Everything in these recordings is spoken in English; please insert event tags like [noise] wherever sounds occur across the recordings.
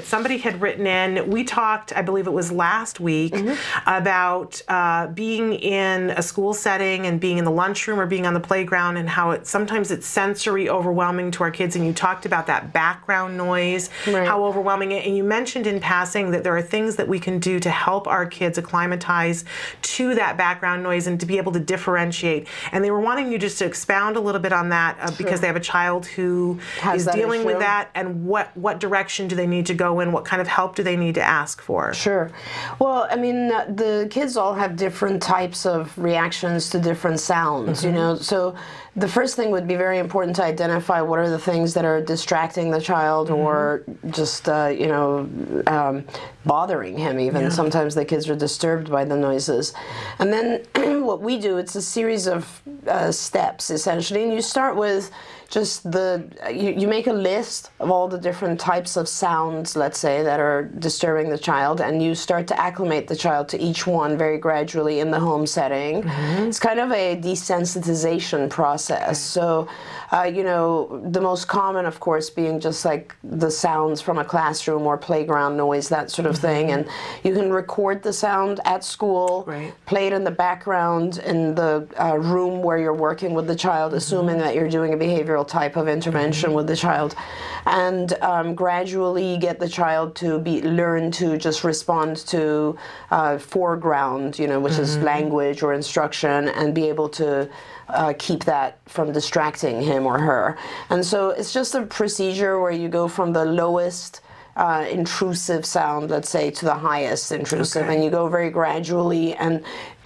that somebody had written in. We talked, I believe it was last week, mm-hmm. about uh, being in a school setting and being in the lunchroom or being on the playground, and how it sometimes it's sensory overwhelming to our kids. And you talked about that background noise, right. how overwhelming it. And you mentioned in passing that there are things that we can do to help our kids acclimatize to that background noise and to be able to differentiate. And they were wanting you just to expound a little bit on that uh, because they have a child who Has is dealing issue. with that, and what what direction do they need to go in? What kind of help do they need to ask for? Sure. Well, I mean, uh, the kids all have different types of reactions to different sounds. Mm-hmm. You know, so the first thing would be very important to identify what are the things that are distracting the child mm-hmm. or just uh, you know um, bothering him even yeah. sometimes the kids are disturbed by the noises and then [clears throat] what we do it's a series of uh, steps essentially and you start with just the you, you make a list of all the different types of sounds let's say that are disturbing the child and you start to acclimate the child to each one very gradually in the home setting mm-hmm. it's kind of a desensitization process so uh, you know the most common of course being just like the sounds from a classroom or playground noise that sort of mm-hmm. thing and you can record the sound at school right. play it in the background in the uh, room where you're working with the child mm-hmm. assuming that you're doing a behavioral behavioral type of intervention with the child and um, gradually get the child to be learn to just respond to uh, foreground you know which mm-hmm. is language or instruction and be able to uh, keep that from distracting him or her and so it's just a procedure where you go from the lowest uh, intrusive sound, let's say, to the highest intrusive, okay. and you go very gradually, and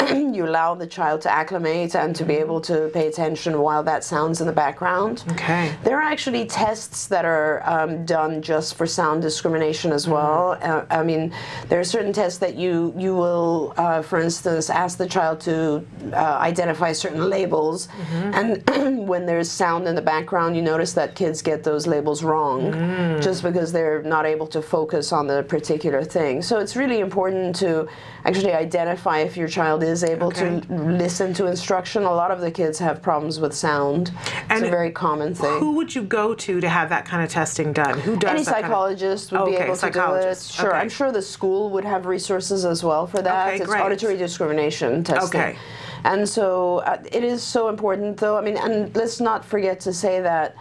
[clears throat] you allow the child to acclimate and to be able to pay attention while that sounds in the background. Okay. There are actually tests that are um, done just for sound discrimination as well. Mm-hmm. Uh, I mean, there are certain tests that you you will, uh, for instance, ask the child to uh, identify certain labels, mm-hmm. and [clears throat] when there's sound in the background, you notice that kids get those labels wrong, mm. just because they're not able to focus on the particular thing. So it's really important to actually identify if your child is able okay. to listen to instruction. A lot of the kids have problems with sound. And it's a very common thing. Who would you go to to have that kind of testing done? Who does Any psychologist kind of... would be able to do it. Sure, okay. I'm sure the school would have resources as well for that. Okay, it's great. auditory discrimination testing. Okay. And so uh, it is so important, though. I mean, and let's not forget to say that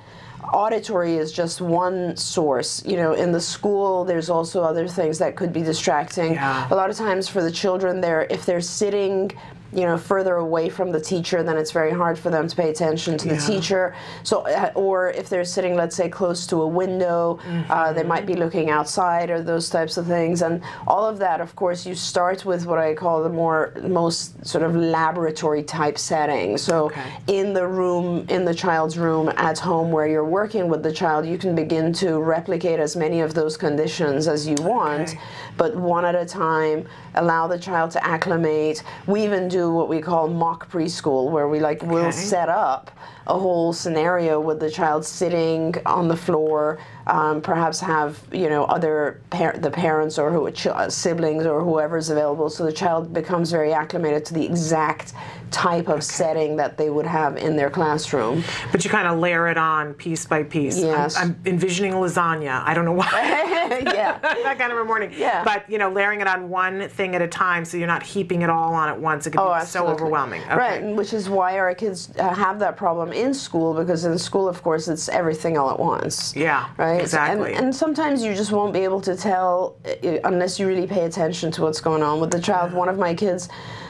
auditory is just one source. You know, in the school, there's also other things that could be distracting. Yeah. A lot of times for the children, they're if they're sitting you know further away from the teacher then it's very hard for them to pay attention to the yeah. teacher so uh, or if they're sitting let's say close to a window mm-hmm. uh, they might be looking outside or those types of things and all of that of course you start with what i call the more most sort of laboratory type setting so okay. in the room in the child's room at home where you're working with the child you can begin to replicate as many of those conditions as you want okay. but one at a time allow the child to acclimate we even do what we call mock preschool, where we like okay. will set up a whole scenario with the child sitting on the floor, um, perhaps have you know other par- the parents or who ch- siblings or whoever is available, so the child becomes very acclimated to the exact type of okay. setting that they would have in their classroom. But you kind of layer it on piece by piece. Yes. I'm, I'm envisioning lasagna. I don't know why. [laughs] yeah. [laughs] that kind of a morning. Yeah. But you know, layering it on one thing at a time, so you're not heaping it all on at once. It can oh, be absolutely. so overwhelming. Okay. Right, which is why our kids uh, have that problem in school because in school, of course, it's everything all at once. Yeah. Right. Exactly. And, and sometimes you just won't be able to tell uh, unless you really pay attention to what's going on with the child. One of my kids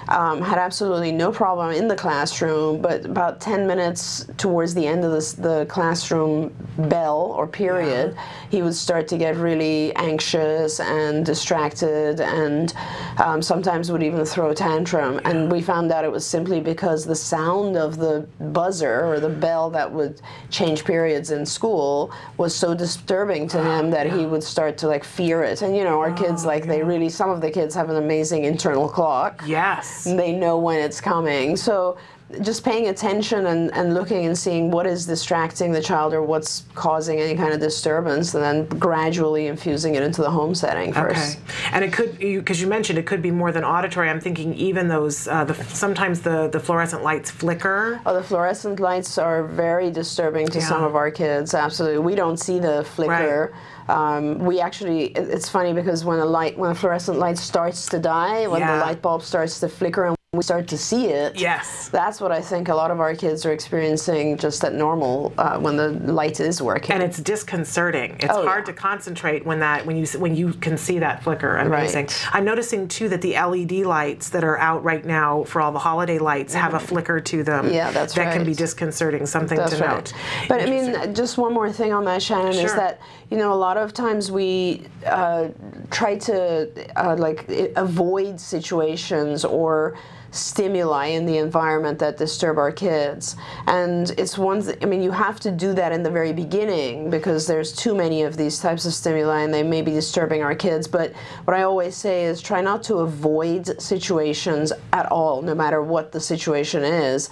um, had absolutely no problem in the classroom, but about 10 minutes towards the end of this, the classroom bell or period, yeah. he would start to get really anxious and distracted and um, sometimes would even throw a tantrum. Yeah. And we found out it was simply because the sound of the buzzer or the bell that would change periods in school was so disturbing to him that yeah. he would start to like fear it. And you know, our oh, kids, like, they really, some of the kids have an amazing internal clock. Yes. They know when it's coming. So just paying attention and, and looking and seeing what is distracting the child or what's causing any kind of disturbance and then gradually infusing it into the home setting first. Okay. And it could, because you, you, mentioned it could be more than auditory. I'm thinking even those, uh, the, sometimes the, the fluorescent lights flicker. Oh, the fluorescent lights are very disturbing to yeah. some of our kids, absolutely. We don't see the flicker. Right Um, we actually, it's funny because when a light, when a fluorescent light starts to die, when Yeah. the light bulb starts to flicker and we start to see it, Yes. that's what I think a lot of our kids are experiencing just at normal uh, when the light is working. and it's disconcerting. It's Oh, hard yeah. to concentrate when that when you when you can see that flicker. Amazing. Right. I'm noticing too that the LED lights that are out right now for all the holiday lights have a flicker to them. Mm-hmm. Yeah, that's that can be disconcerting. Something That's to right. note. But I mean, just one more thing on that, Shannon, is that you know a lot of times we uh, try to uh, like avoid situations or stimuli in the environment that disturb our kids. And it's one i mean you have to do that in the very beginning because there's too many of these types of stimuli and they may be disturbing our kids. But what i always say is try not to avoid situations at all no matter what the situation is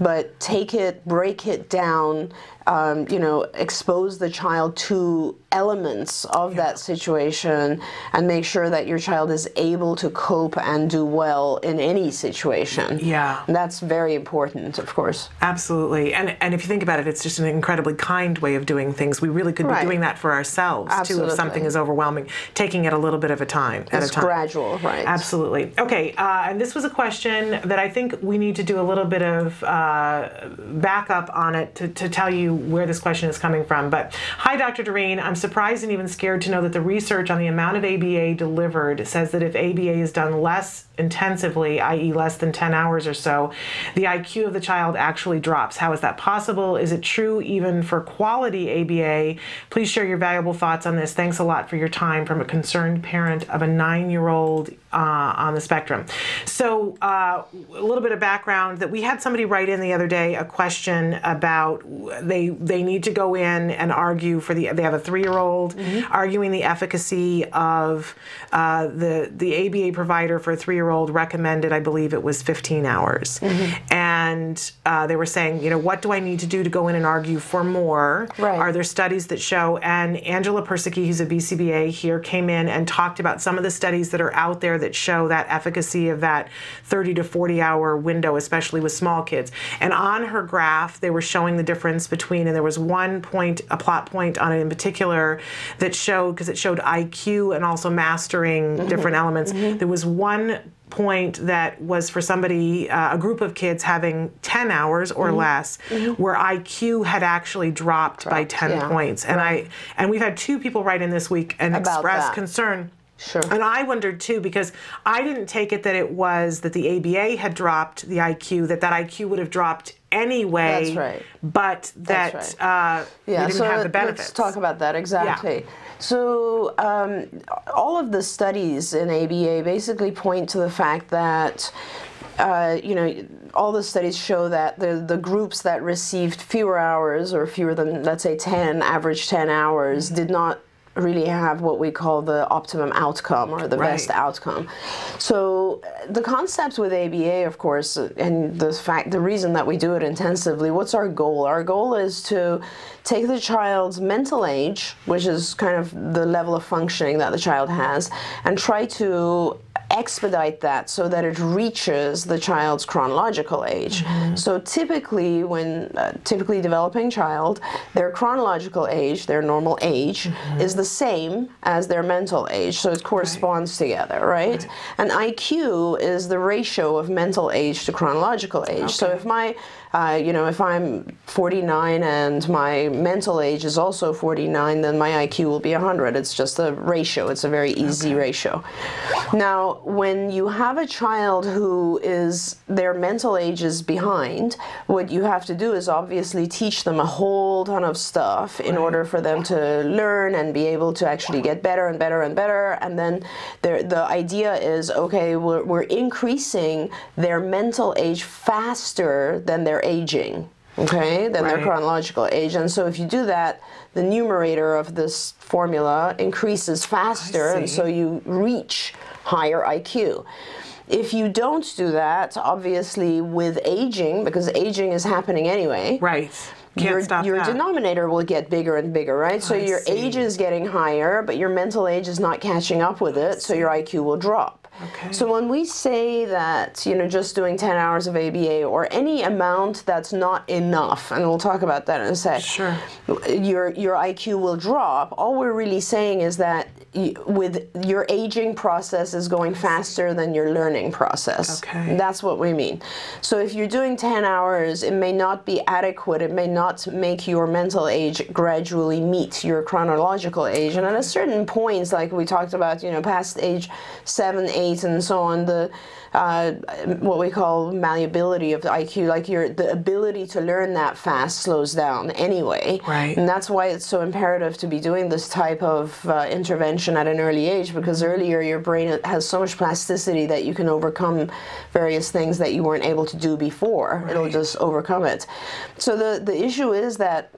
but take it break it down um, you know, expose the child to elements of that situation and make sure that your child is able to cope and do well in any situation. Yeah. And that's very important, of course. Absolutely. And and if you think about it, it's just an incredibly kind way of doing things. We really could Right. be doing that for ourselves too if something is overwhelming, taking it a little bit of a time at It's a time. gradual, right? Absolutely. Okay, uh, and this was a question that I think we need to do a little bit of uh, backup on it to, to tell you where this question is coming from. But hi, Dr. Doreen. I'm surprised and even scared to know that the research on the amount of ABA delivered says that if ABA is done less intensively, i.e., less than 10 hours or so, the IQ of the child actually drops. How is that possible? Is it true even for quality ABA? Please share your valuable thoughts on this. Thanks a lot for your time from a concerned parent of a nine year old uh, on the spectrum. So, uh, a little bit of background that we had somebody write in the other day a question about they they need to go in and argue for the they have a three year old arguing the efficacy of uh, the the ABA provider for a three year old recommended I believe it was 15 hours, and uh, they were saying you know what do I need to do to go in and argue for more? Right. Are there studies that show? And Angela Persicke, who's a BCBA here, came in and talked about some of the studies that are out there that show that efficacy of that 30 to 40 hour window, especially with small kids. And on her graph, they were showing the difference between, and there was one point, a plot point on it in particular that showed, because it showed IQ and also mastering mm-hmm. different elements. Mm-hmm. There was one point that was for somebody, uh, a group of kids having 10 hours or mm-hmm. less, where IQ had actually dropped, by 10 yeah. points. And I and we've had two people write in this week and About express that. concern. Sure. And I wondered too because I didn't take it that it was that the ABA had dropped the IQ, that that IQ would have dropped anyway. That's right. But that That's uh, we didn't so have the benefits. let's talk about that exactly. So um, all of the studies in ABA basically point to the fact that. Uh, you know, all the studies show that the the groups that received fewer hours or fewer than let's say 10, average 10 hours, did not really have what we call the optimum outcome or the Right. best outcome. So the concepts with ABA, of course, and the fact, the reason that we do it intensively, what's our goal? Our goal is to take the child's mental age, which is kind of the level of functioning that the child has, and try to expedite that so that it reaches the child's chronological age. So typically, when uh, typically developing child, their chronological age, their normal age, is the same as their mental age. So it corresponds together, right? And IQ is the ratio of mental age to chronological age. So if my uh, you know, if I'm 49 and my mental age is also 49, then my IQ will be 100. It's just a ratio. It's a very easy ratio. Now, when you have a child who is their mental age is behind, what you have to do is obviously teach them a whole ton of stuff in order for them to learn and be able to actually get better and better and better. And then the the idea is okay, we're, we're increasing their mental age faster than their aging. Okay, than their chronological age. And so if you do that, the numerator of this formula increases faster, and so you reach higher IQ. If you don't do that, obviously with aging, because aging is happening anyway, right. Can't your, stop your denominator will get bigger and bigger, right? So I your see. age is getting higher, but your mental age is not catching up with it, so your IQ will drop. Okay. So when we say that, you know, just doing 10 hours of ABA or any amount that's not enough, and we'll talk about that in a sec, Sure. your, your IQ will drop. All we're really saying is that y- with your aging process is going faster than your learning process. Okay. That's what we mean. So if you're doing 10 hours, it may not be adequate. It may not make your mental age gradually meet your chronological age. And at a certain point, like we talked about, you know, past age seven, eight, and so on, the uh, what we call malleability of the IQ, like your the ability to learn that fast slows down anyway. Right. And that's why it's so imperative to be doing this type of uh, intervention at an early age because earlier your brain has so much plasticity that you can overcome various things that you weren't able to do before. It'll just overcome it. So the the issue is that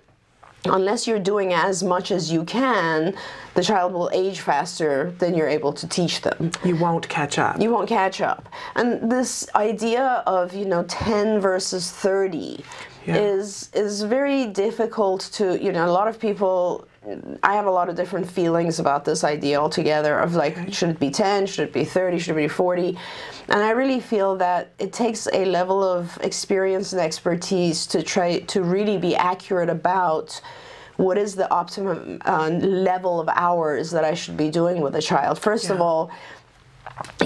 unless you're doing as much as you can, the child will age faster than you're able to teach them You won't catch up. you won't catch up. And this idea of you know 10 versus 30 Yeah. is is very difficult to you know a lot of people. I have a lot of different feelings about this idea altogether of like should it be 10, should it be 30, should it be 40, and I really feel that it takes a level of experience and expertise to try to really be accurate about what is the optimum uh, level of hours that I should be doing with a child. First of all,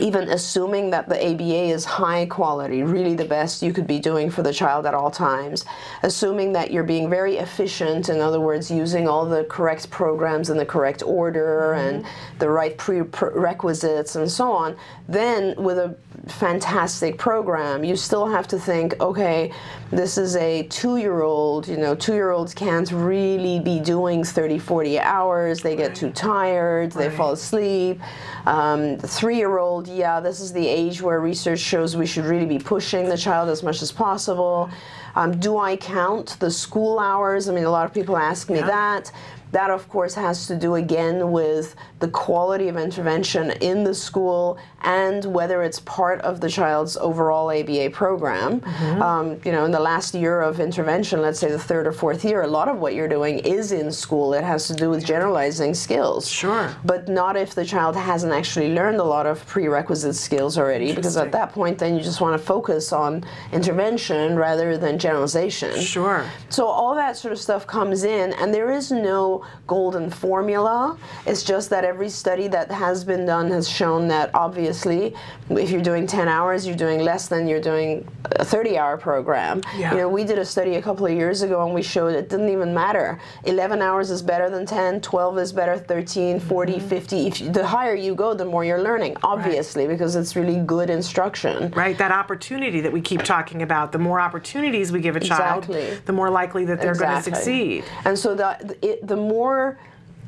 even assuming that the ABA is high quality, really the best you could be doing for the child at all times, assuming that you're being very efficient, in other words, using all the correct programs in the correct order and mm-hmm. the right prerequisites and so on, then with a fantastic program, you still have to think, okay, this is a two year old, you know, two year olds can't really be doing 30, 40 hours, they get too tired, they Right. fall asleep. Um, three year old, yeah, this is the age where research shows we should really be pushing the child as much as possible. Um, do I count the school hours? I mean, a lot of people ask me Yeah. that. That, of course, has to do again with the quality of intervention in the school and whether it's part of the child's overall ABA program. Um, you know, in the last year of intervention, let's say the third or fourth year, a lot of what you're doing is in school. It has to do with generalizing skills. Sure. But not if the child hasn't actually learned a lot of prerequisite skills already, because at that point, then you just want to focus on intervention rather than generalization. Sure. So all that sort of stuff comes in, and there is no golden formula. It's just that every study that has been done has shown that obviously, if you're doing 10 hours, you're doing less than you're doing a 30-hour program. Yeah. You know, we did a study a couple of years ago, and we showed it didn't even matter. 11 hours is better than 10, 12 is better, 13, 40, Mm-hmm. 50. If you, the higher you go, the more you're learning, obviously, because it's really good instruction. Right, that opportunity that we keep talking about. The more opportunities we give a child, Exactly. the more likely that they're going to succeed. And so the it, the more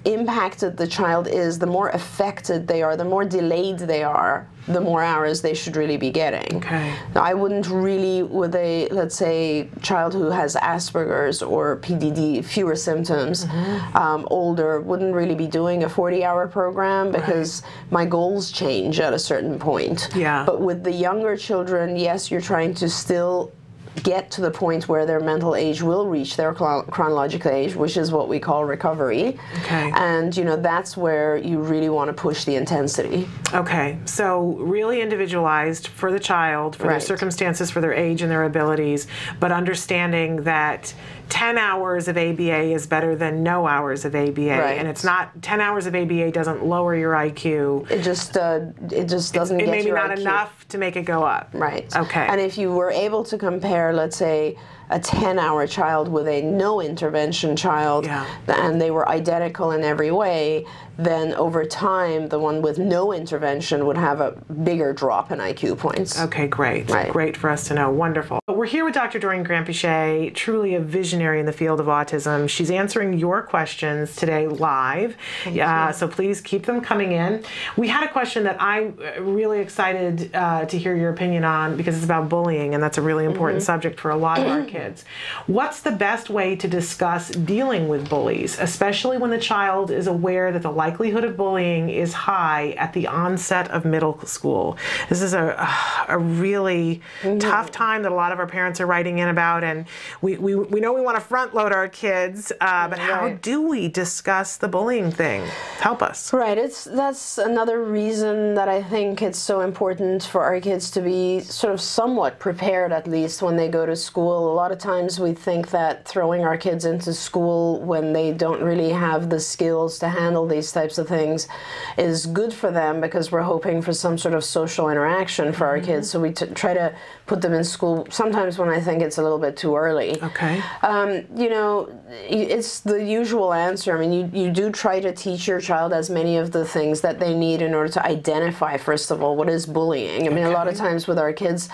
impacted the child is, the more affected they are, the more delayed they are, the more hours they should really be getting. Okay. Now, I wouldn't really, with a let's say child who has Asperger's or PDD, fewer symptoms, Mm-hmm. um, older, wouldn't really be doing a 40-hour program because my goals change at a certain point. Yeah. But with the younger children, yes, you're trying to still get to the point where their mental age will reach their chronological age, which is what we call recovery. Okay. And you know that's where you really want to push the intensity. Okay, so really individualized for the child, for their circumstances, for their age and their abilities, but understanding that 10 hours of ABA is better than no hours of ABA. Right. And it's not, 10 hours of ABA doesn't lower your IQ. It just uh, it just doesn't It get may be not IQ. enough to make it go up. Right. Okay. And if you were able to compare, let's say, a 10 hour child with a no intervention child, Yeah. and they were identical in every way, then over time, the one with no intervention would have a bigger drop in IQ points. Okay, great. Right. Great for us to know. Wonderful. We're here with Dr. Doreen Granpeesheh, truly a visionary in the field of autism. She's answering your questions today live. Uh, so please keep them coming in. We had a question that I'm uh, really excited uh, to hear your opinion on because it's about bullying, and that's a really important subject for a lot of our [clears throat] kids. What's the best way to discuss dealing with bullies, especially when the child is aware that the likelihood of bullying is high at the onset of middle school. This is a, a really mm-hmm. tough time that a lot of our parents are writing in about, and we, we, we know we want to front load our kids, uh, but right. how do we discuss the bullying thing? Help us. Right. It's that's another reason that I think it's so important for our kids to be sort of somewhat prepared at least when they go to school. A lot of times we think that throwing our kids into school when they don't really have the skills to handle these types of things is good for them because we're hoping for some sort of social interaction for our mm-hmm. kids. So we t- try to put them in school sometimes when I think it's a little bit too early. Okay. Um, you know, it's the usual answer. I mean, you, you do try to teach your child as many of the things that they need in order to identify, first of all, what is bullying. I mean, okay. a lot of times with our kids,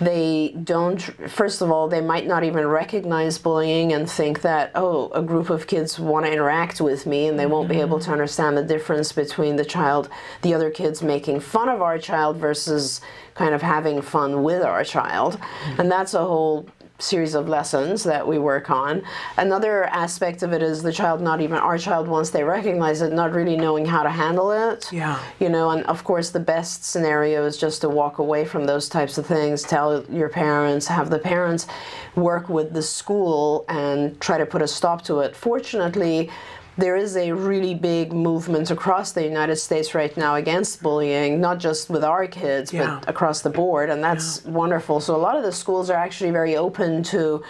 they don't first of all they might not even recognize bullying and think that oh a group of kids want to interact with me and they won't be able to mm-hmm. understand the difference between the child the other kids making fun of our child versus kind of having fun with our child. Mm-hmm. And that's a whole series of lessons that we work on. Another aspect of it is the child not even our child once they recognize it, not really knowing how to handle it. Yeah. You know, and of course the best scenario is just to walk away from those types of things, tell your parents, have the parents work with the school and try to put a stop to it. Fortunately, there is a really big movement across the United States right now against bullying, not just with our kids, yeah. but across the board, and that's yeah. wonderful. So a lot of the schools are actually very open to.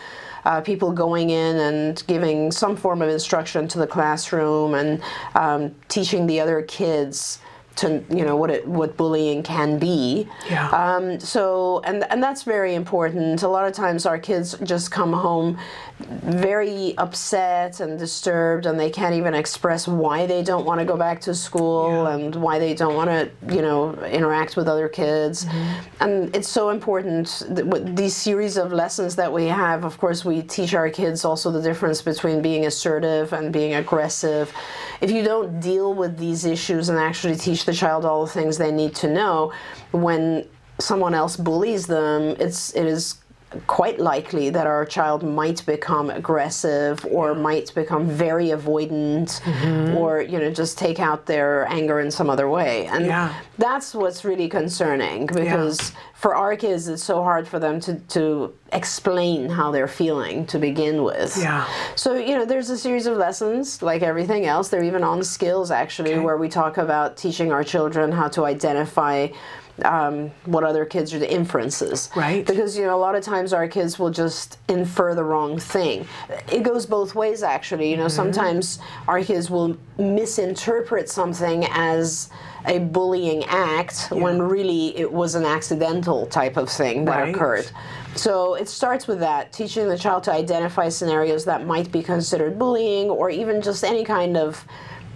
Uh, people going in and giving some form of instruction to the classroom and um, teaching the other kids to you know what it what bullying can be. Yeah. Um, so and and that's very important. A lot of times our kids just come home very upset and disturbed, and they can't even express why they don't want to go back to school yeah. and why they don't want to you know interact with other kids. Mm-hmm. And it's so important that these series of lessons that we have. Of course, we teach our kids also the difference between being assertive and being aggressive. If you don't deal with these issues and actually teach the child all the things they need to know when someone else bullies them it's it is quite likely that our child might become aggressive or might become very avoidant mm-hmm. or you know just take out their anger in some other way and yeah. that's what's really concerning because yeah. for our kids it's so hard for them to, to explain how they're feeling to begin with yeah so you know there's a series of lessons like everything else they're even on skills actually okay. where we talk about teaching our children how to identify um, what other kids are the inferences. Right. Because, you know, a lot of times our kids will just infer the wrong thing. It goes both ways, actually. You know, mm-hmm. sometimes our kids will misinterpret something as a bullying act yeah. when really it was an accidental type of thing that right. occurred. So it starts with that, teaching the child to identify scenarios that might be considered bullying or even just any kind of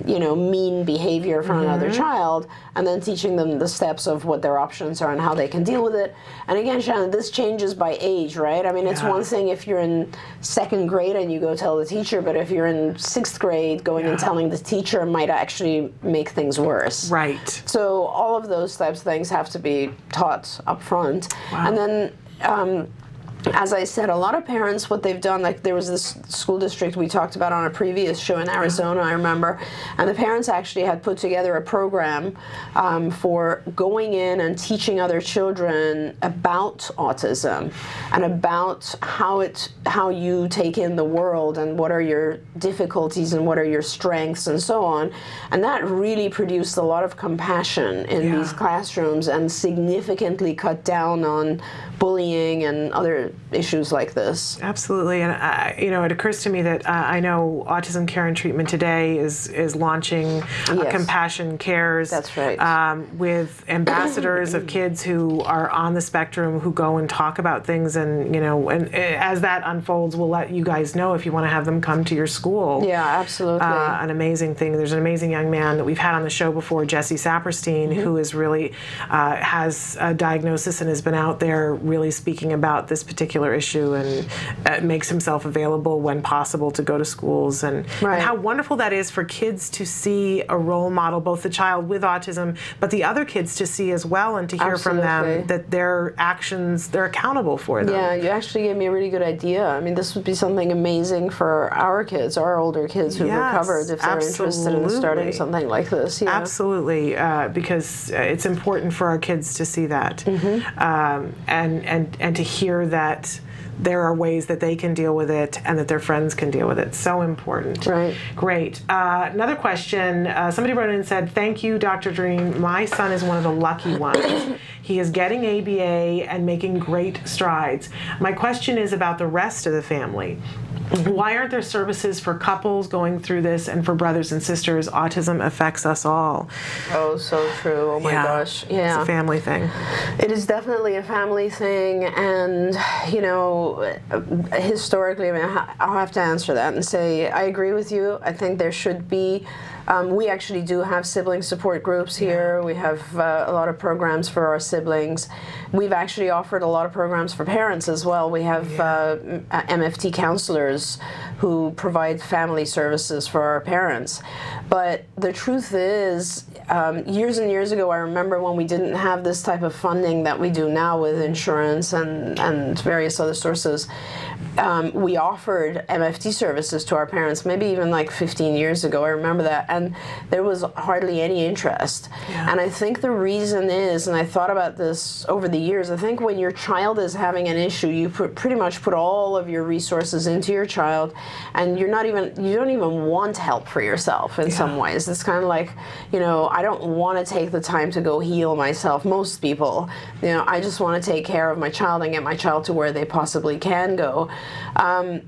you know, mean behavior from mm-hmm. another child, and then teaching them the steps of what their options are and how they can deal with it. And again, Shannon, this changes by age, right? I mean, it's yeah. one thing if you're in second grade and you go tell the teacher, but if you're in sixth grade, going yeah. and telling the teacher might actually make things worse. Right. So all of those types of things have to be taught up front. Wow. And then um, as I said, a lot of parents, what they've done, like there was this school district we talked about on a previous show in Arizona, I remember, and the parents actually had put together a program um, for going in and teaching other children about autism and about how it, how you take in the world and what are your difficulties and what are your strengths and so on, and that really produced a lot of compassion in yeah. these classrooms and significantly cut down on bullying and other issues like this. Absolutely, and uh, you know, it occurs to me that uh, I know Autism Care and Treatment Today is is launching yes. Compassion Cares. That's right. Um, with ambassadors of kids who are on the spectrum who go and talk about things, and you know, and uh, as that unfolds, we'll let you guys know if you want to have them come to your school. Yeah, absolutely. Uh, an amazing thing. There's an amazing young man that we've had on the show before, Jesse Saperstein, mm-hmm. who is really uh, has a diagnosis and has been out there really speaking about this particular particular issue and uh, makes himself available when possible to go to schools and, Right. and how wonderful that is for kids to see a role model, both the child with autism, but the other kids to see as well and to hear from them that their actions they're accountable for them. Yeah, you actually gave me a really good idea. I mean, this would be something amazing for our kids, our older kids who've Yes, recovered, if they're interested in starting something like this. Yeah. Absolutely, uh, because uh, it's important for our kids to see that, Mm-hmm. um, and and and to hear that that there are ways that they can deal with it and that their friends can deal with it. So important. Right. Great. Uh, another question. Uh, somebody wrote in and said, "Thank you, Dr. Doreen. My son is one of the lucky ones. [coughs] he is getting ABA and making great strides. My question is about the rest of the family." Why aren't there services for couples going through this and for brothers and sisters? Autism affects us all. Oh, so true. Oh my gosh. Yeah. It's a family thing. It is definitely a family thing, and you know, Uh, historically, I mean, I'll have to answer that and say I agree with you. I think there should be. Um, we actually do have sibling support groups here. We have uh, a lot of programs for our siblings. We've actually offered a lot of programs for parents as well. We have uh, uh, MFT counselors who provide family services for our parents. But the truth is, um, years and years ago, I remember when we didn't have this type of funding that we do now with insurance and, and various other sources. Um, we offered MFT services to our parents, maybe even like 15 years ago. I remember that, and there was hardly any interest. Yeah. And I think the reason is, and I thought about this over the years. I think when your child is having an issue, you put pretty much put all of your resources into your child, and you're not even you don't even want help for yourself in some ways. It's kind of like, you know, I don't want to take the time to go heal myself. Most people, you know, I just want to take care of my child and get my child to where they possibly can go. Um,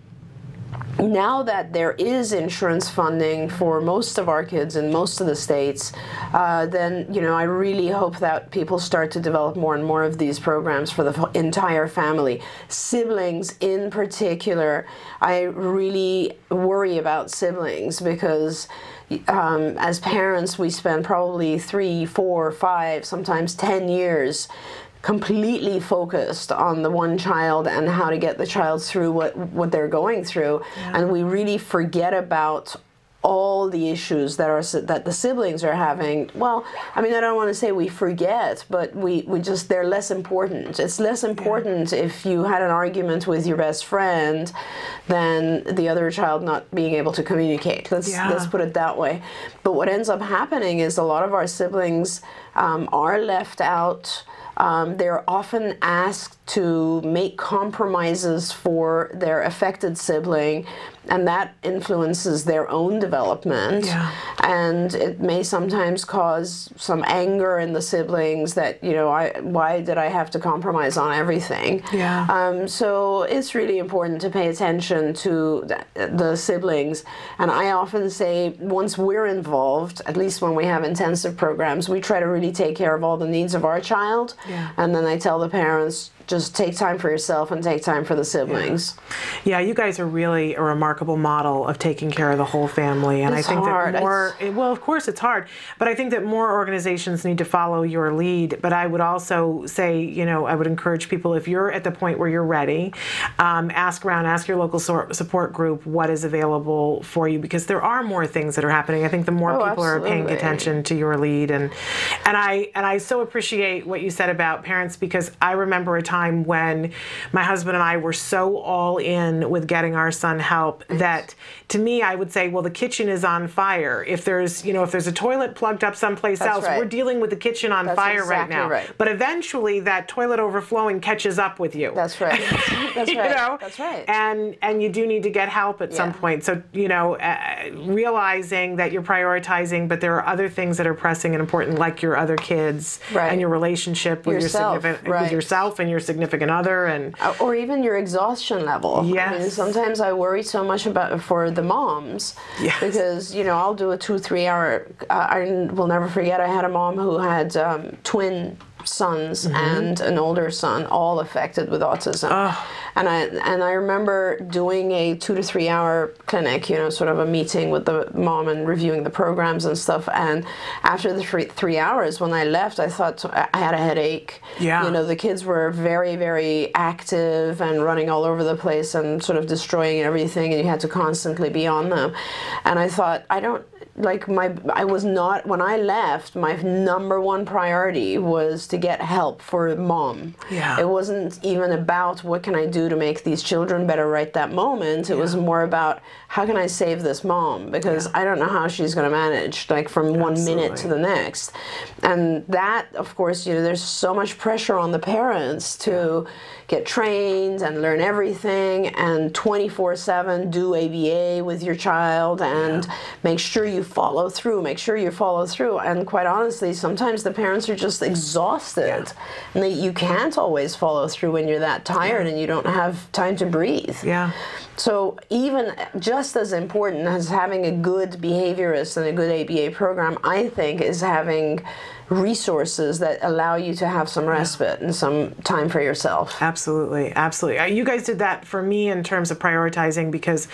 now that there is insurance funding for most of our kids in most of the states, uh, then you know I really hope that people start to develop more and more of these programs for the entire family, siblings in particular. I really worry about siblings because. Um, as parents, we spend probably three, four, five, sometimes ten years completely focused on the one child and how to get the child through what what they're going through. And we really forget about all the issues that are that the siblings are having. Well i mean i don't want to say we forget but we we just they're less important. It's less important if you had an argument with your best friend than the other child not being able to communicate. Let's Yeah. let's put it that way. But what ends up happening is a lot of our siblings um, are left out um, they're often asked to make compromises for their affected sibling, and that influences their own development. Yeah. And it may sometimes cause some anger in the siblings that, you know, I, why did I have to compromise on everything? Yeah. Um, so it's really important to pay attention to the, the siblings. And I often say, once we're involved, at least when we have intensive programs, we try to really take care of all the needs of our child. Yeah. And then I tell the parents, just take time for yourself and take time for the siblings. Yeah, you guys are really a remarkable model of taking care of the whole family, and It's I think hard. that more. it- well, of course, it's hard, but I think that more organizations need to follow your lead. But I would also say, you know, I would encourage people if you're at the point where you're ready, um, ask around, ask your local support group what is available for you, because there are more things that are happening. I think the more Oh, people are paying attention to your lead, and and I and I so appreciate what you said about parents because I remember a time when my husband and I were so all in with getting our son help that to me I would say, well, the kitchen is on fire. If there's you know if there's a toilet plugged up someplace That's else, right. we're dealing with the kitchen on That's fire right now. right. But eventually that toilet overflowing catches up with you. That's right. [laughs] That's you right. know That's right. and and you do need to get help at some point so you know uh, realizing that you're prioritizing but there are other things that are pressing and important like your other kids Right. and your relationship with Yourself, your significant right. with yourself and your significant other and Uh, or even your exhaustion level. I mean, sometimes I worry so much about for the moms Yes. because you know I'll do a two three hour. Uh, I will never forget. I had a mom who had um, twin sons mm-hmm. and an older son, all affected with autism. Ah. And I and I remember doing a two to three hour clinic, you know, sort of a meeting with the mom and reviewing the programs and stuff. And after the three, three hours, when I left, I thought I had a headache. Yeah. You know, the kids were very, very active and running all over the place and sort of destroying everything, and you had to constantly be on them. And I thought, I don't like my I was not when I left my number one priority was to get help for mom. Yeah. It wasn't even about what can I do to make these children better right that moment. It was more about how can I save this mom because I don't know how she's going to manage like from one minute to the next. And that of course, you know, there's so much pressure on the parents to get trained and learn everything and 24/7 do ABA with your child and make sure you follow through, make sure you follow through. And quite honestly, sometimes the parents are just exhausted. And they, you can't always follow through when you're that tired and you don't have time to breathe. Yeah. So even just as important as having a good behaviorist and a good ABA program, I think is having resources that allow you to have some respite and some time for yourself. Absolutely, absolutely. Uh, You guys did that for me in terms of prioritizing because,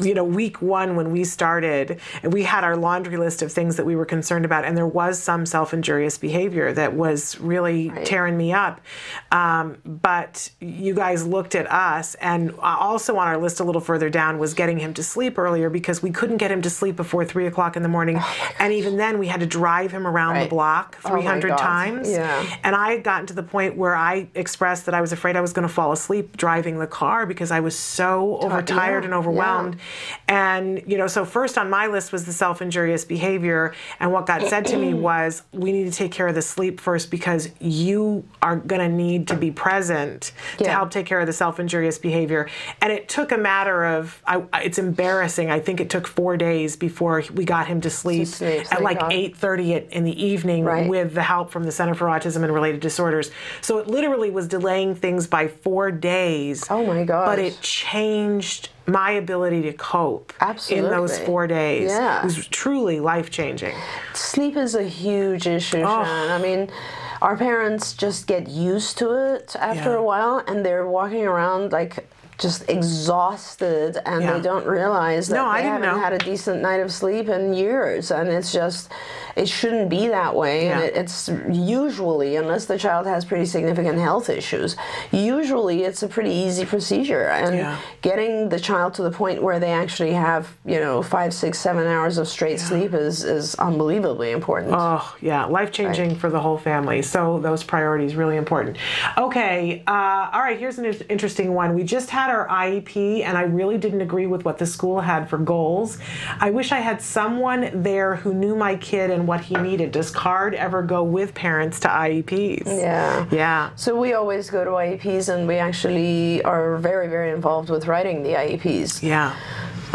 you know, week one when we started, we had our laundry list of things that we were concerned about, and there was some self-injurious behavior that was really tearing me up. Um, but you guys looked at us, and also on our list a little further down was getting him to sleep earlier because we couldn't get him to sleep before three o'clock in the morning, and even then we had to drive him around the block Oh 300 God. times. Yeah. And I had gotten to the point where I expressed that I was afraid I was going to fall asleep driving the car because I was so overtired yeah, and overwhelmed. And, you know, so first on my list was the self injurious behavior. And what got said to me [clears throat] was, we need to take care of the sleep first because you are going to need to be present to help take care of the self injurious behavior. And it took a matter of, I, it's embarrassing. I think it took four days before we got him to sleep, sleep, at like 8.30 in the evening Right. with the help from the Center for Autism and Related Disorders. So it literally was delaying things by four days. Oh my god! But it changed my ability to cope Absolutely. in those four days. Yeah. It was truly life changing. Sleep is a huge issue, Oh. Shannon. I mean, our parents just get used to it after Yeah. a while, and they're walking around like just exhausted, and Yeah. they don't realize that No, I they haven't know. had a decent night of sleep in years, and it's just. It shouldn't be that way, and it, it's usually, unless the child has pretty significant health issues, usually it's a pretty easy procedure. And Yeah. getting the child to the point where they actually have, you know, five, six, seven hours of straight sleep is, is unbelievably important. Oh, yeah, life changing for the whole family. So those priorities really important. Okay, uh, all right. Here's an interesting one. We just had our IEP, and I really didn't agree with what the school had for goals. I wish I had someone there who knew my kid and what he needed. Does CARD ever go with parents to IEPs? Yeah. Yeah. So we always go to IEPs and we actually are very, very involved with writing the IEPs. Yeah.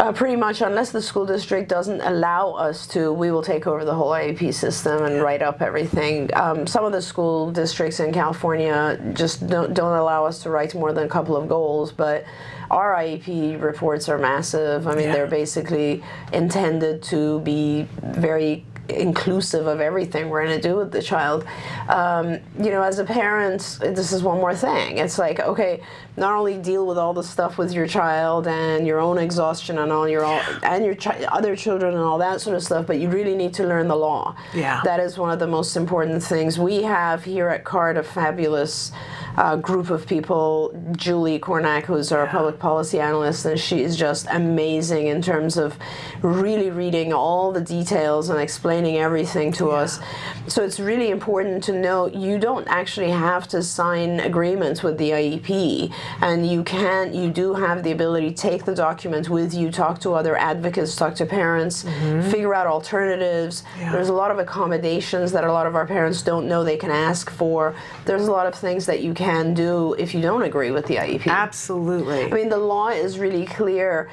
Uh, pretty much, unless the school district doesn't allow us to, we will take over the whole IEP system and write up everything. Um, some of the school districts in California just don't, don't allow us to write more than a couple of goals, but our IEP reports are massive. I mean, Yeah. they're basically intended to be very inclusive of everything we're going to do with the child. Um, you know, as a parent, this is one more thing. It's like, okay, not only deal with all the stuff with your child and your own exhaustion and all your all, and your chi- other children and all that sort of stuff, but you really need to learn the law. Yeah. That is one of the most important things. We have here at CARD a fabulous uh, group of people. Julie Kornack, who's our public policy analyst, and she is just amazing in terms of really reading all the details and explaining everything to us. So it's really important to know you don't actually have to sign agreements with the IEP, and you can, you do have the ability to take the document with you, talk to other advocates, talk to parents, figure out alternatives. Yeah. There's a lot of accommodations that a lot of our parents don't know they can ask for. There's a lot of things that you can do if you don't agree with the IEP. Absolutely. I mean, the law is really clear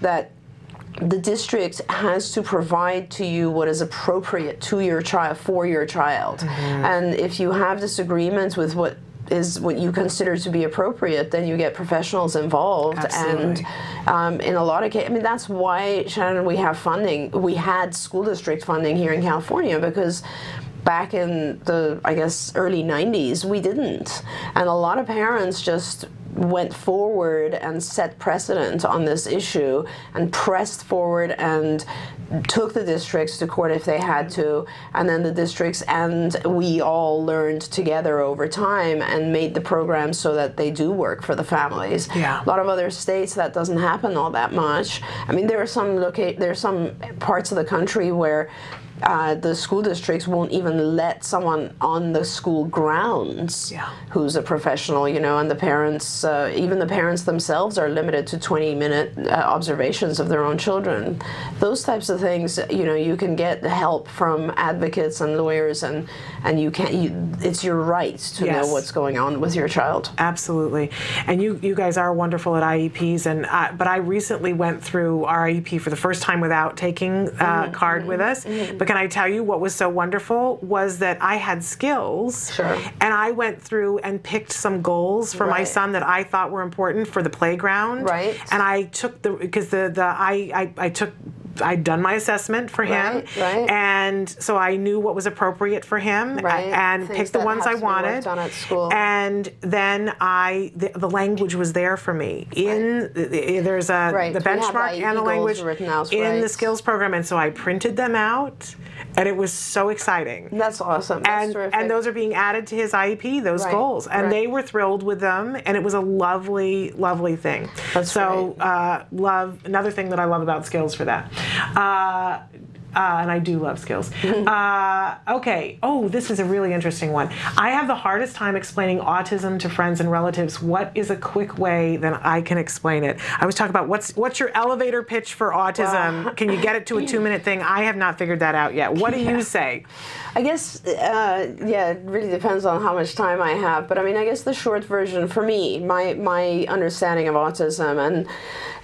that the district has to provide to you what is appropriate to your child for your child. And if you have disagreements with what is what you consider to be appropriate, then you get professionals involved. Absolutely. And um, in a lot of cases, I mean, that's why, Shannon, we have funding. We had school district funding here in California because back in the I guess early 90s we didn't. And a lot of parents just went forward and set precedent on this issue and pressed forward and took the districts to court if they had to. And then the districts and we all learned together over time and made the programs so that they do work for the families. Yeah. a lot of other states that doesn't happen all that much. I mean there are some loca- there are some parts of the country where uh, the school districts won't even let someone on the school grounds Yeah. who's a professional, you know, and the parents, uh, even the parents themselves, are limited to 20 minute uh, observations of their own children. Those types of things, you know, you can get help from advocates and lawyers, and and you can't. You, it's your right to Yes. know what's going on with your child. Absolutely, and you you guys are wonderful at IEPs, and uh, but I recently went through our IEP for the first time without taking a Mm-hmm. CARD with us. But can I tell you what was so wonderful was that I had skills, Sure. and I went through and picked some goals for my son that I thought were important for the playground. Right. And I took the because the the I I, I took. I'd done my assessment for him, Right, and so I knew what was appropriate for him, Right. and Things picked the ones I to be worked wanted. on at school. And then I, the, the language was there for me. In the, there's a the We have benchmark and the language out, in the skills program, and so I printed them out, and it was so exciting. That's awesome. That's And, terrific. and those are being added to his IEP, those Right, goals, and right. they were thrilled with them, and it was a lovely, lovely thing. That's so uh, love another thing that I love about skills for that. Uh, uh, and I do love skills. [laughs] uh, okay. Oh, this is a really interesting one. I have the hardest time explaining autism to friends and relatives. What is a quick way that I can explain it? I was talking about what's what's your elevator pitch for autism? Can you get it to a two minute thing? I have not figured that out yet. What do you say? I guess, uh, yeah, it really depends on how much time I have. But I mean, I guess the short version for me, my my understanding of autism, and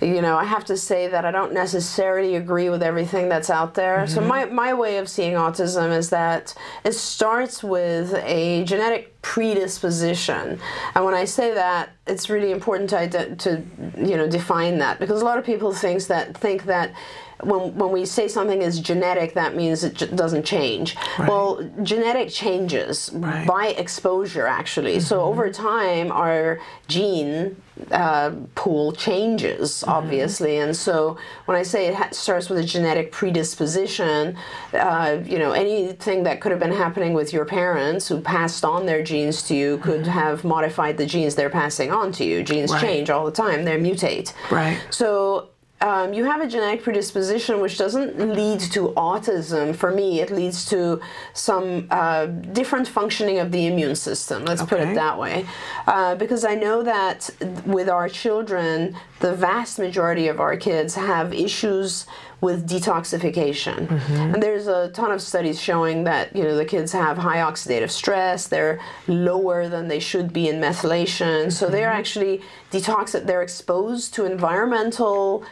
you know, I have to say that I don't necessarily agree with everything that's out there. So mm-hmm. my my way of seeing autism is that it starts with a genetic predisposition, and when I say that, it's really important to to you know define that. Because a lot of people thinks that think that when, when we say something is genetic, that means it j- doesn't change. Well, genetic changes Right. by exposure, actually. So over time, our gene uh, pool changes, obviously. And so when I say it ha- starts with a genetic predisposition, uh, you know, anything that could have been happening with your parents who passed on their genes to you could have modified the genes they're passing on to you. Genes Right. change all the time, they mutate. Right. So um, you have a genetic predisposition which doesn't lead to autism. For me, it leads to some uh, different functioning of the immune system. Let's put it that way. Uh, because I know that with our children, the vast majority of our kids have issues with detoxification. And there's a ton of studies showing that, you know, the kids have high oxidative stress, they're lower than they should be in methylation. So they're actually detox they're exposed to environmental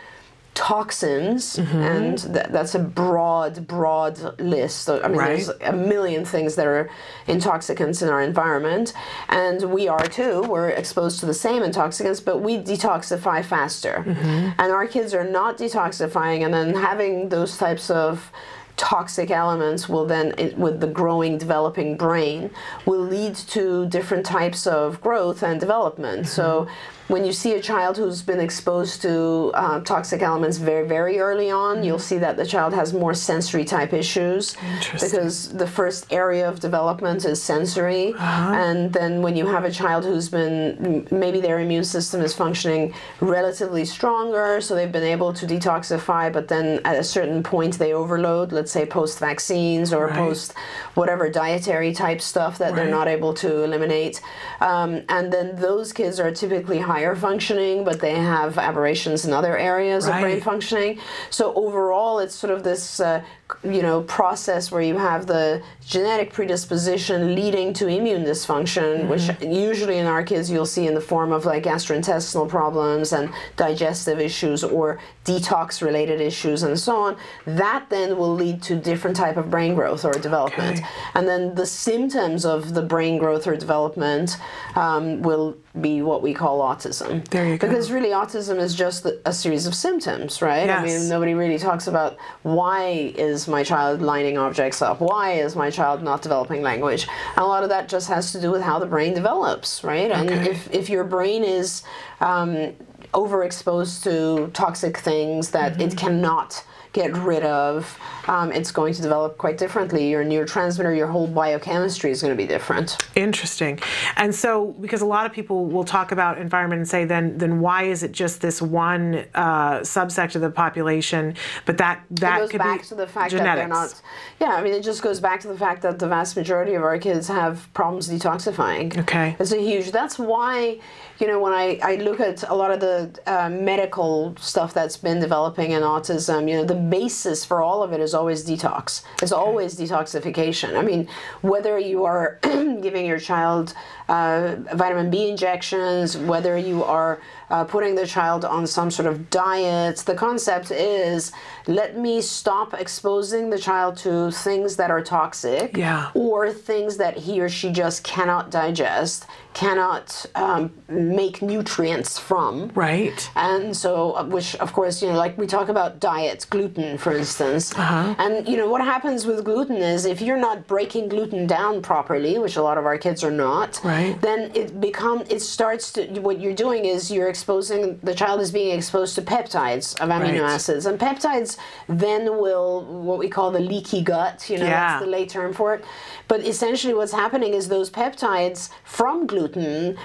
toxins mm-hmm. and th- that's a broad broad list. I mean there's a million things that are intoxicants in our environment and we are too. We're exposed to the same intoxicants but we detoxify faster. Mm-hmm. And our kids are not detoxifying and then having those types of toxic elements will then it, with the growing developing brain will lead to different types of growth and development. So mm-hmm. When you see a child who's been exposed to uh, toxic elements very very early on you'll see that the child has more sensory type issues Interesting. because the first area of development is sensory. And then when you have a child who's been maybe their immune system is functioning relatively stronger so they've been able to detoxify but then at a certain point they overload let's say post vaccines or Right. post whatever dietary type stuff that they're not able to eliminate. Um, and then those kids are typically higher functioning but they have aberrations in other areas of brain functioning. So overall it's sort of this uh, you know process where you have the genetic predisposition leading to immune dysfunction which usually in our kids you'll see in the form of like gastrointestinal problems and digestive issues or detox related issues and so on that then will lead to different type of brain growth or development. Okay. and then the symptoms of the brain growth or development um, will be what we call autism. There you go. because really autism is just a series of symptoms right? I mean nobody really talks about why is is my child lining objects up? Why is my child not developing language? And a lot of that just has to do with how the brain develops, right? And if, if your brain is um, overexposed to toxic things that it cannot get rid of, um, it's going to develop quite differently. Your neurotransmitter, your whole biochemistry is going to be different. Interesting. And so, because a lot of people will talk about environment and say, then, then why is it just this one uh, subsect of the population? But that that it goes could back be to the fact genetics. that they're not. Yeah, I mean, it just goes back to the fact that the vast majority of our kids have problems detoxifying. Okay. It's a huge. That's why, you know, when I, I look at a lot of the uh, medical stuff that's been developing in autism, you know, the basis for all of it is always detox. It's always detoxification. I mean, whether you are [clears throat] giving your child uh, vitamin B injections, whether you are uh, putting the child on some sort of diet, the concept is let me stop exposing the child to things that are toxic Yeah. or things that he or she just cannot digest, cannot um, make nutrients from. Right. And so, uh, which of course, you know, like we talk about diets, gluten, for instance. Uh-huh. And, you know, what happens with gluten is if you're not breaking gluten down properly, which a lot of our kids are not, Right. then it become it starts to, what you're doing is you're exposing, the child is being exposed to peptides of amino Right. acids. And peptides then will, what we call the leaky gut, you know, Yeah. that's the lay term for it. But essentially, what's happening is those peptides from gluten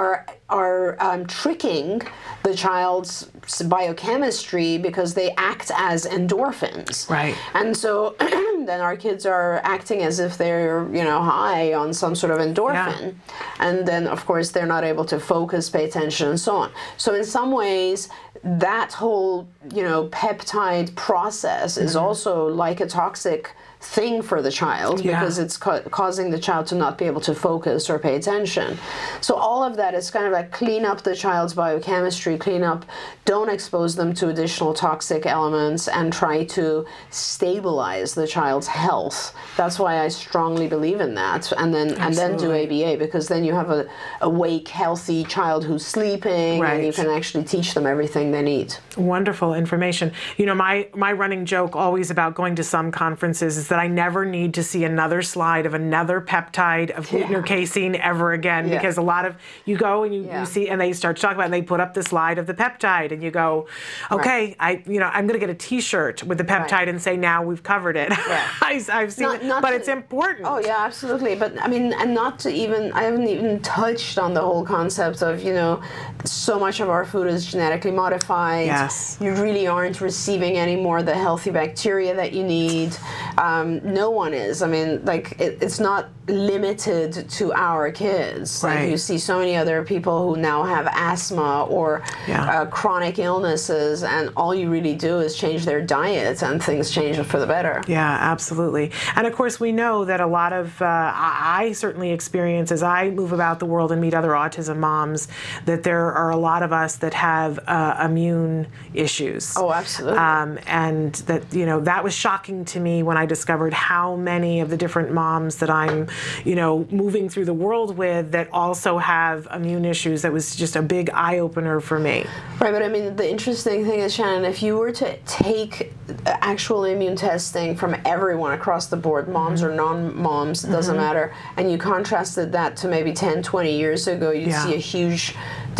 are are um, tricking the child's biochemistry because they act as endorphins. Right. And so [clears throat] then our kids are acting as if they're you know high on some sort of endorphin, and then of course they're not able to focus, pay attention, and so on. So in some ways. That whole, you know, peptide process is Mm-hmm. also like a toxic thing for the child Yeah. because it's ca- causing the child to not be able to focus or pay attention. So all of that is kind of like clean up the child's biochemistry, clean up, don't expose them to additional toxic elements and try to stabilize the child's health. That's why I strongly believe in that. And then and then do ABA because then you have a awake, healthy child who's sleeping and you can actually teach them everything they need. Wonderful information. You know, my my running joke always about going to some conferences is that I never need to see another slide of another peptide of gluten or casein ever again Yeah. because a lot of you go and you, Yeah. you see and they start to talk about it and they put up the slide of the peptide and you go, okay, I you know I'm going to get a T-shirt with the peptide Right. and say now we've covered it. Yeah. [laughs] I, I've seen Not- it, not but to- it's important. Oh yeah, absolutely. But I mean, and not to even I haven't even touched on the whole concept of you know, so much of our food is genetically modified. Yes. You really aren't receiving any more the healthy bacteria that you need. Um, no one is. I mean, like it, it's not limited to our kids. Like Right. you see so many other people who now have asthma or Yeah. uh, chronic illnesses, and all you really do is change their diet, and things change for the better. Yeah, absolutely. And of course, we know that a lot of, uh, I, I certainly experience as I move about the world and meet other autism moms, that there are a lot of us that have uh, immune issues. Oh, absolutely. Um, and that, you know, that was shocking to me when I discovered how many of the different moms that I'm, you know, moving through the world with that also have immune issues. That was just a big eye opener for me. Right, but I mean, the interesting thing is, Shannon, if you were to take actual immune testing from everyone across the board, moms or mm-hmm. non moms, it doesn't mm-hmm. matter, and you contrasted that to maybe 10, 20 years ago, you'd Yeah. see a huge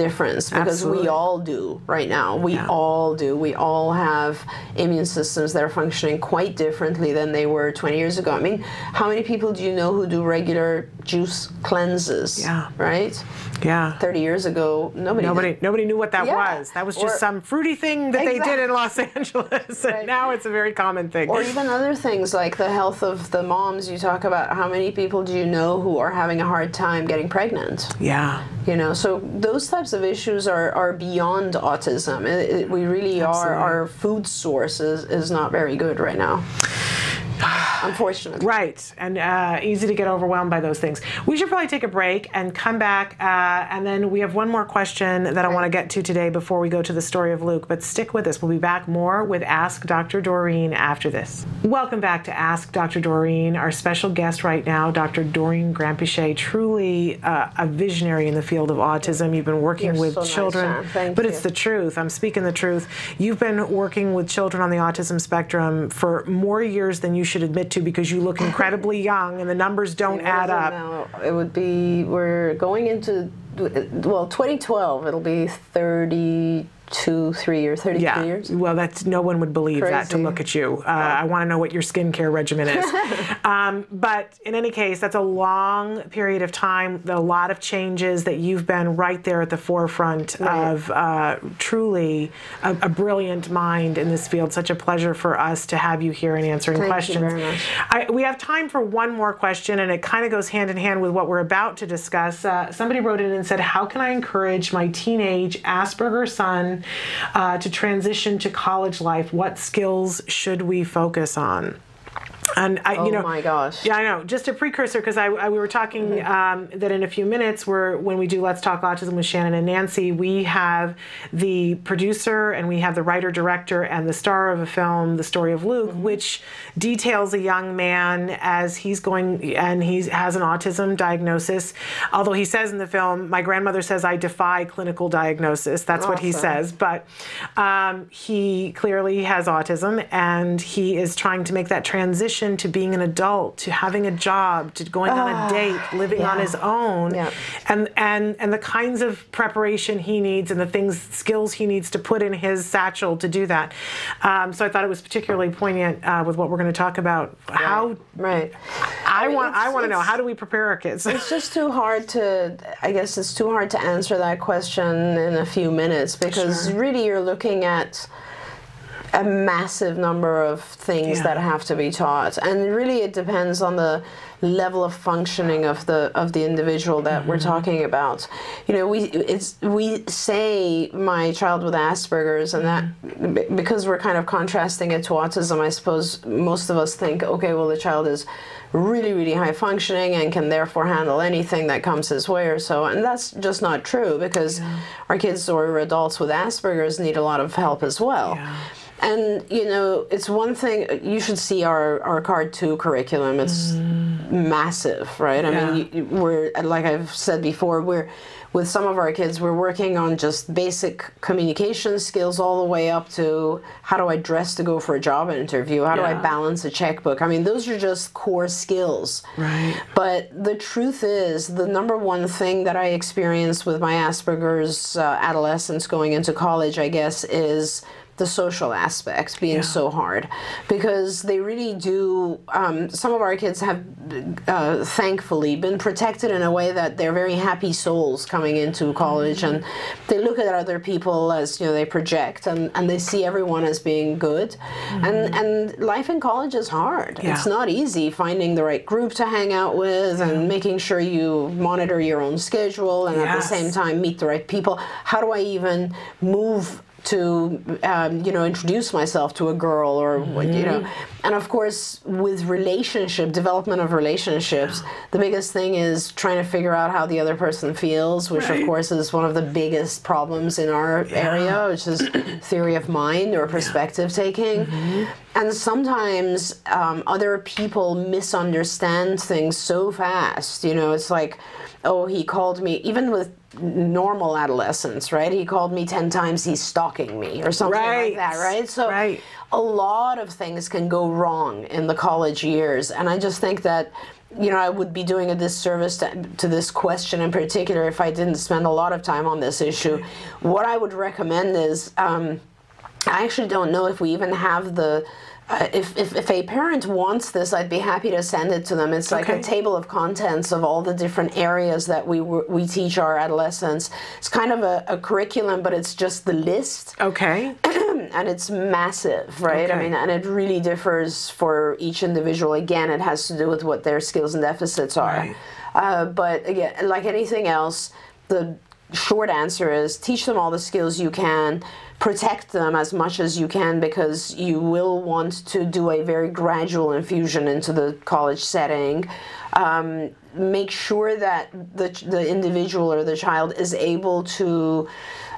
difference because Absolutely. we all do right now. We Yeah. all do. We all have immune systems that are functioning quite differently than they were 20 years ago. I mean, how many people do you know who do regular juice cleanses? Yeah. Right? Yeah. 30 years ago, nobody did. Nobody, nobody knew what that Yeah. was. That was just Or- some fruity thing that they did in Los [laughs] Angeles. And Right. now it's a very common thing. Or even other things like the health of the moms. You talk about how many people do you know who are having a hard time getting pregnant? yeah. You know, so those types of issues are, are beyond autism. It, it- we really are, our food source is, is not very good right now. [sighs] unfortunately. Right, and uh, easy to get overwhelmed by those things. We should probably take a break and come back, uh, and then we have one more question that I want to get to today before we go to the story of Luke. But stick with us. We'll be back more with Ask Dr. Doreen after this. Welcome back to Ask Dr. Doreen. Our special guest right now, Dr. Doreen Granpeesheh, truly uh, a visionary in the field of autism. You've been working You're with so children. Thank but you. it's the truth. I'm speaking the truth. You've been working with children on the autism spectrum for more years than you should admit to because you look incredibly [laughs] young and the numbers don't add up. now? It would be we're going into well 2012. It'll be 32, three or 33 Yeah. years. Well, that's no one would believe that to look at you. Uh, I want to know what your skincare regimen is. [laughs] um, but in any case, that's a long period of time. A lot of changes that you've been right there at the forefront Right. of. Uh, truly, a, a brilliant mind in this field. Such a pleasure for us to have you here and answering Thank you questions. very much. I, we have time for one more question, and it kind of goes hand in hand with what we're about to discuss. Uh, somebody wrote in and said, "How can I encourage my teenage Asperger son uh, to transition to college life? What skills should we focus on?" And I, Oh you know, my gosh. yeah, I know. Just a precursor, because I, I we were talking Mm-hmm. um, that in a few minutes, we're when we do Let's Talk Autism with Shannon and Nancy, we have the producer and we have the writer director and the star of a film, The Story of Luke, Mm-hmm. which details a young man as he's going and he has an autism diagnosis. Although he says in the film, my grandmother says I defy clinical diagnosis. That's what he says. But um, he clearly has autism and he is trying to make that transition to being an adult, to having a job, to going on a date, living on his own, Yeah. and and and the kinds of preparation he needs and the things skills he needs to put in his satchel to do that. Um, so I thought it was particularly poignant uh, with what we're going to talk about. How Right. I mean, want I want to know how do we prepare our kids? It's just too hard to, I guess it's too hard to answer that question in a few minutes because Sure. really you're looking at a massive number of things Yeah. that have to be taught. And really it depends on the level of functioning of the of the individual that we're mm-hmm. talking about. You know, we it's we say my child with Asperger's and that mm-hmm. because we're kind of contrasting it to autism, I suppose most of us think, okay, well the child is really, really high functioning and can therefore handle anything that comes his way or so. And that's just not true because our kids or adults with Asperger's need a lot of help as well. Yeah. And you know, it's one thing you should see our our CARD two curriculum. It's massive, right? I Yeah. mean, we're like I've said before, we're with some of our kids, we're working on just basic communication skills all the way up to how do I dress to go for a job interview? How do I balance a checkbook? I mean, those are just core skills. Right. But the truth is, the number one thing that I experienced with my Asperger's uh, adolescence going into college, I guess, is the social aspect being Yeah. so hard because they really do. Um, some of our kids have, uh, thankfully, been protected in a way that they're very happy souls coming into college and they look at other people as you know they project and, and they see everyone as being good and and life in college is hard Yeah. it's not easy finding the right group to hang out with and making sure you monitor your own schedule and at the same time meet the right people. How do I even move to um, you know introduce myself to a girl or what you know. And of course with relationship development of relationships the biggest thing is trying to figure out how the other person feels which Right. of course is one of the biggest problems in our area which is [clears throat] theory of mind or perspective taking. And sometimes um, other people misunderstand things so fast. You know, it's like, oh, he called me, even with normal adolescence, right? He called me 10 times, he's stalking me, or something Right. like that, right? So Right. a lot of things can go wrong in the college years. And I just think that. You know, I would be doing a disservice to, to this question in particular if I didn't spend a lot of time on this issue. What I would recommend is um, I actually don't know if we even have the. Uh, if, if, if a parent wants this, I'd be happy to send it to them. It's like Okay. a table of contents of all the different areas that we we teach our adolescents. It's kind of a, a curriculum, but it's just the list, Okay. [clears throat] and it's massive, right? I mean, and it really differs for each individual. Again, it has to do with what their skills and deficits are. Right. Uh, but again, like anything else, the short answer is teach them all the skills you can protect them as much as you can because you will want to do a very gradual infusion into the college setting. Um, make sure that the, the individual or the child is able to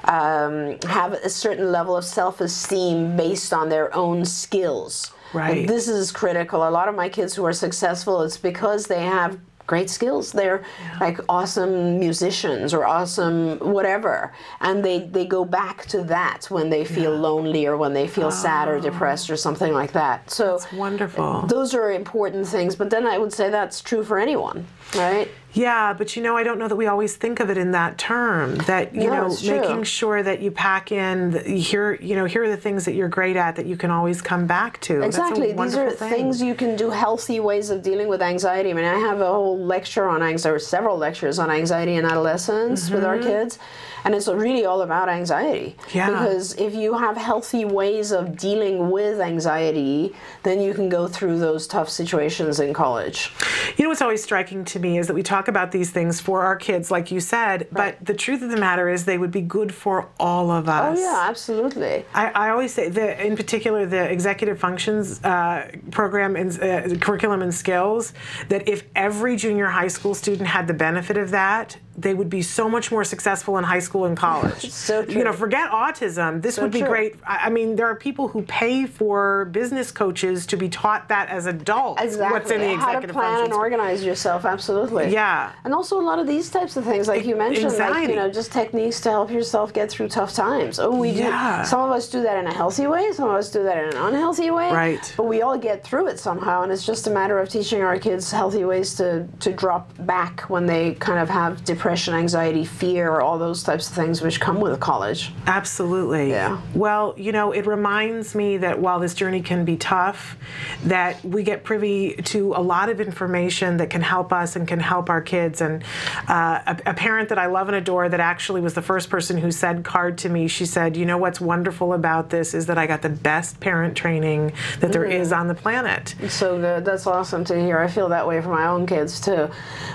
um, have a certain level of self esteem based on their own skills. Right. And this is critical. A lot of my kids who are successful, it's because they have great skills. They're like awesome musicians or awesome whatever. And they, they go back to that when they feel yeah. lonely or when they feel oh. sad or oh. depressed or something like that. So that's wonderful. Those are important things. But then I would say that's true for anyone, right? Yeah, but you know, I don't know that we always think of it in that term. That you no, know, making sure that you pack in here. You know, here are the things that you're great at that you can always come back to. Exactly. These are thing. things you can do. Healthy ways of dealing with anxiety. I mean, I have a whole lecture on anxiety, or several lectures on anxiety in adolescence mm-hmm. with our mm-hmm. kids and it's really all about anxiety. Yeah. Because if you have healthy ways of dealing with anxiety, then you can go through those tough situations in college. You know what's always striking to me is that we talk about these things for our kids, like you said, right. but the truth of the matter is they would be good for all of us. Oh yeah, absolutely. I, I always say that, in particular, the executive functions uh, program and uh, curriculum and skills. That if every junior high school student had the benefit of that, they would be so much more successful in high school and college. [laughs] so true. You know, forget autism. This so would be true. great. I mean, there are people who pay for business coaches to be taught that as adults. Exactly. What's in the How executive to plan functions. and organize yourself. Absolutely. Yeah. And also a lot of these types of things, like you mentioned, Anxiety. like you know, just techniques to help yourself get through tough times. Oh, we yeah. do. Some of us do that in a healthy way. Some of us do that in an unhealthy way. Right. But we all get through it somehow, and it's just a matter of teaching our kids healthy ways to to drop back when they kind of have depression, anxiety fear, all those types of things which come with college. Absolutely. Yeah. Well, you know, it reminds me that while this journey can be tough, that we get privy to a lot of information that can help us and can help our kids. And uh, a, a parent that I love and adore that actually was the first person who said CARD to me, she said, you know what's wonderful about this is that I got the best parent training that there Mm-hmm. is on the planet. So good. That's awesome to hear. I feel that way for my own kids too.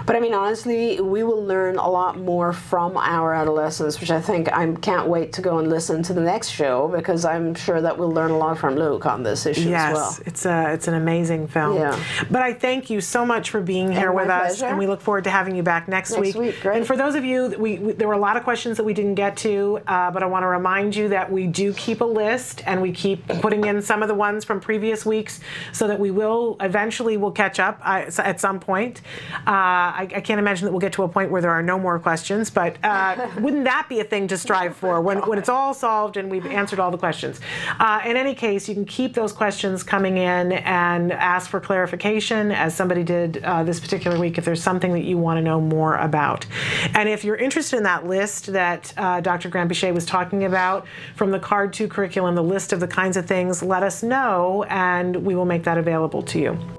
But I mean, honestly, we will learn a lot more from our adolescents, which I think I can't wait to go and listen to the next show because I'm sure that we'll learn a lot from Luke on this issue yes, as well. it's a it's an amazing film. Yeah. But I thank you so much for being here And with us, pleasure. and we look forward to having you back next, Week, great. And for those of you, we, we there were a lot of questions that we didn't get to, uh, but I want to remind you that we do keep a list, and we keep putting in some of the ones from previous weeks, so that we will eventually will catch up uh, at some point. Uh, I, I can't imagine that we'll get to a point where there are no more questions, but. Uh, [laughs] wouldn't that be a thing to strive for when, when it's all solved and we've answered all the questions? Uh, in any case, you can keep those questions coming in and ask for clarification, as somebody did uh, this particular week, if there's something that you want to know more about. And if you're interested in that list that uh, Dr. Granpeesheh was talking about from the CARD 2 curriculum, the list of the kinds of things, let us know and we will make that available to you.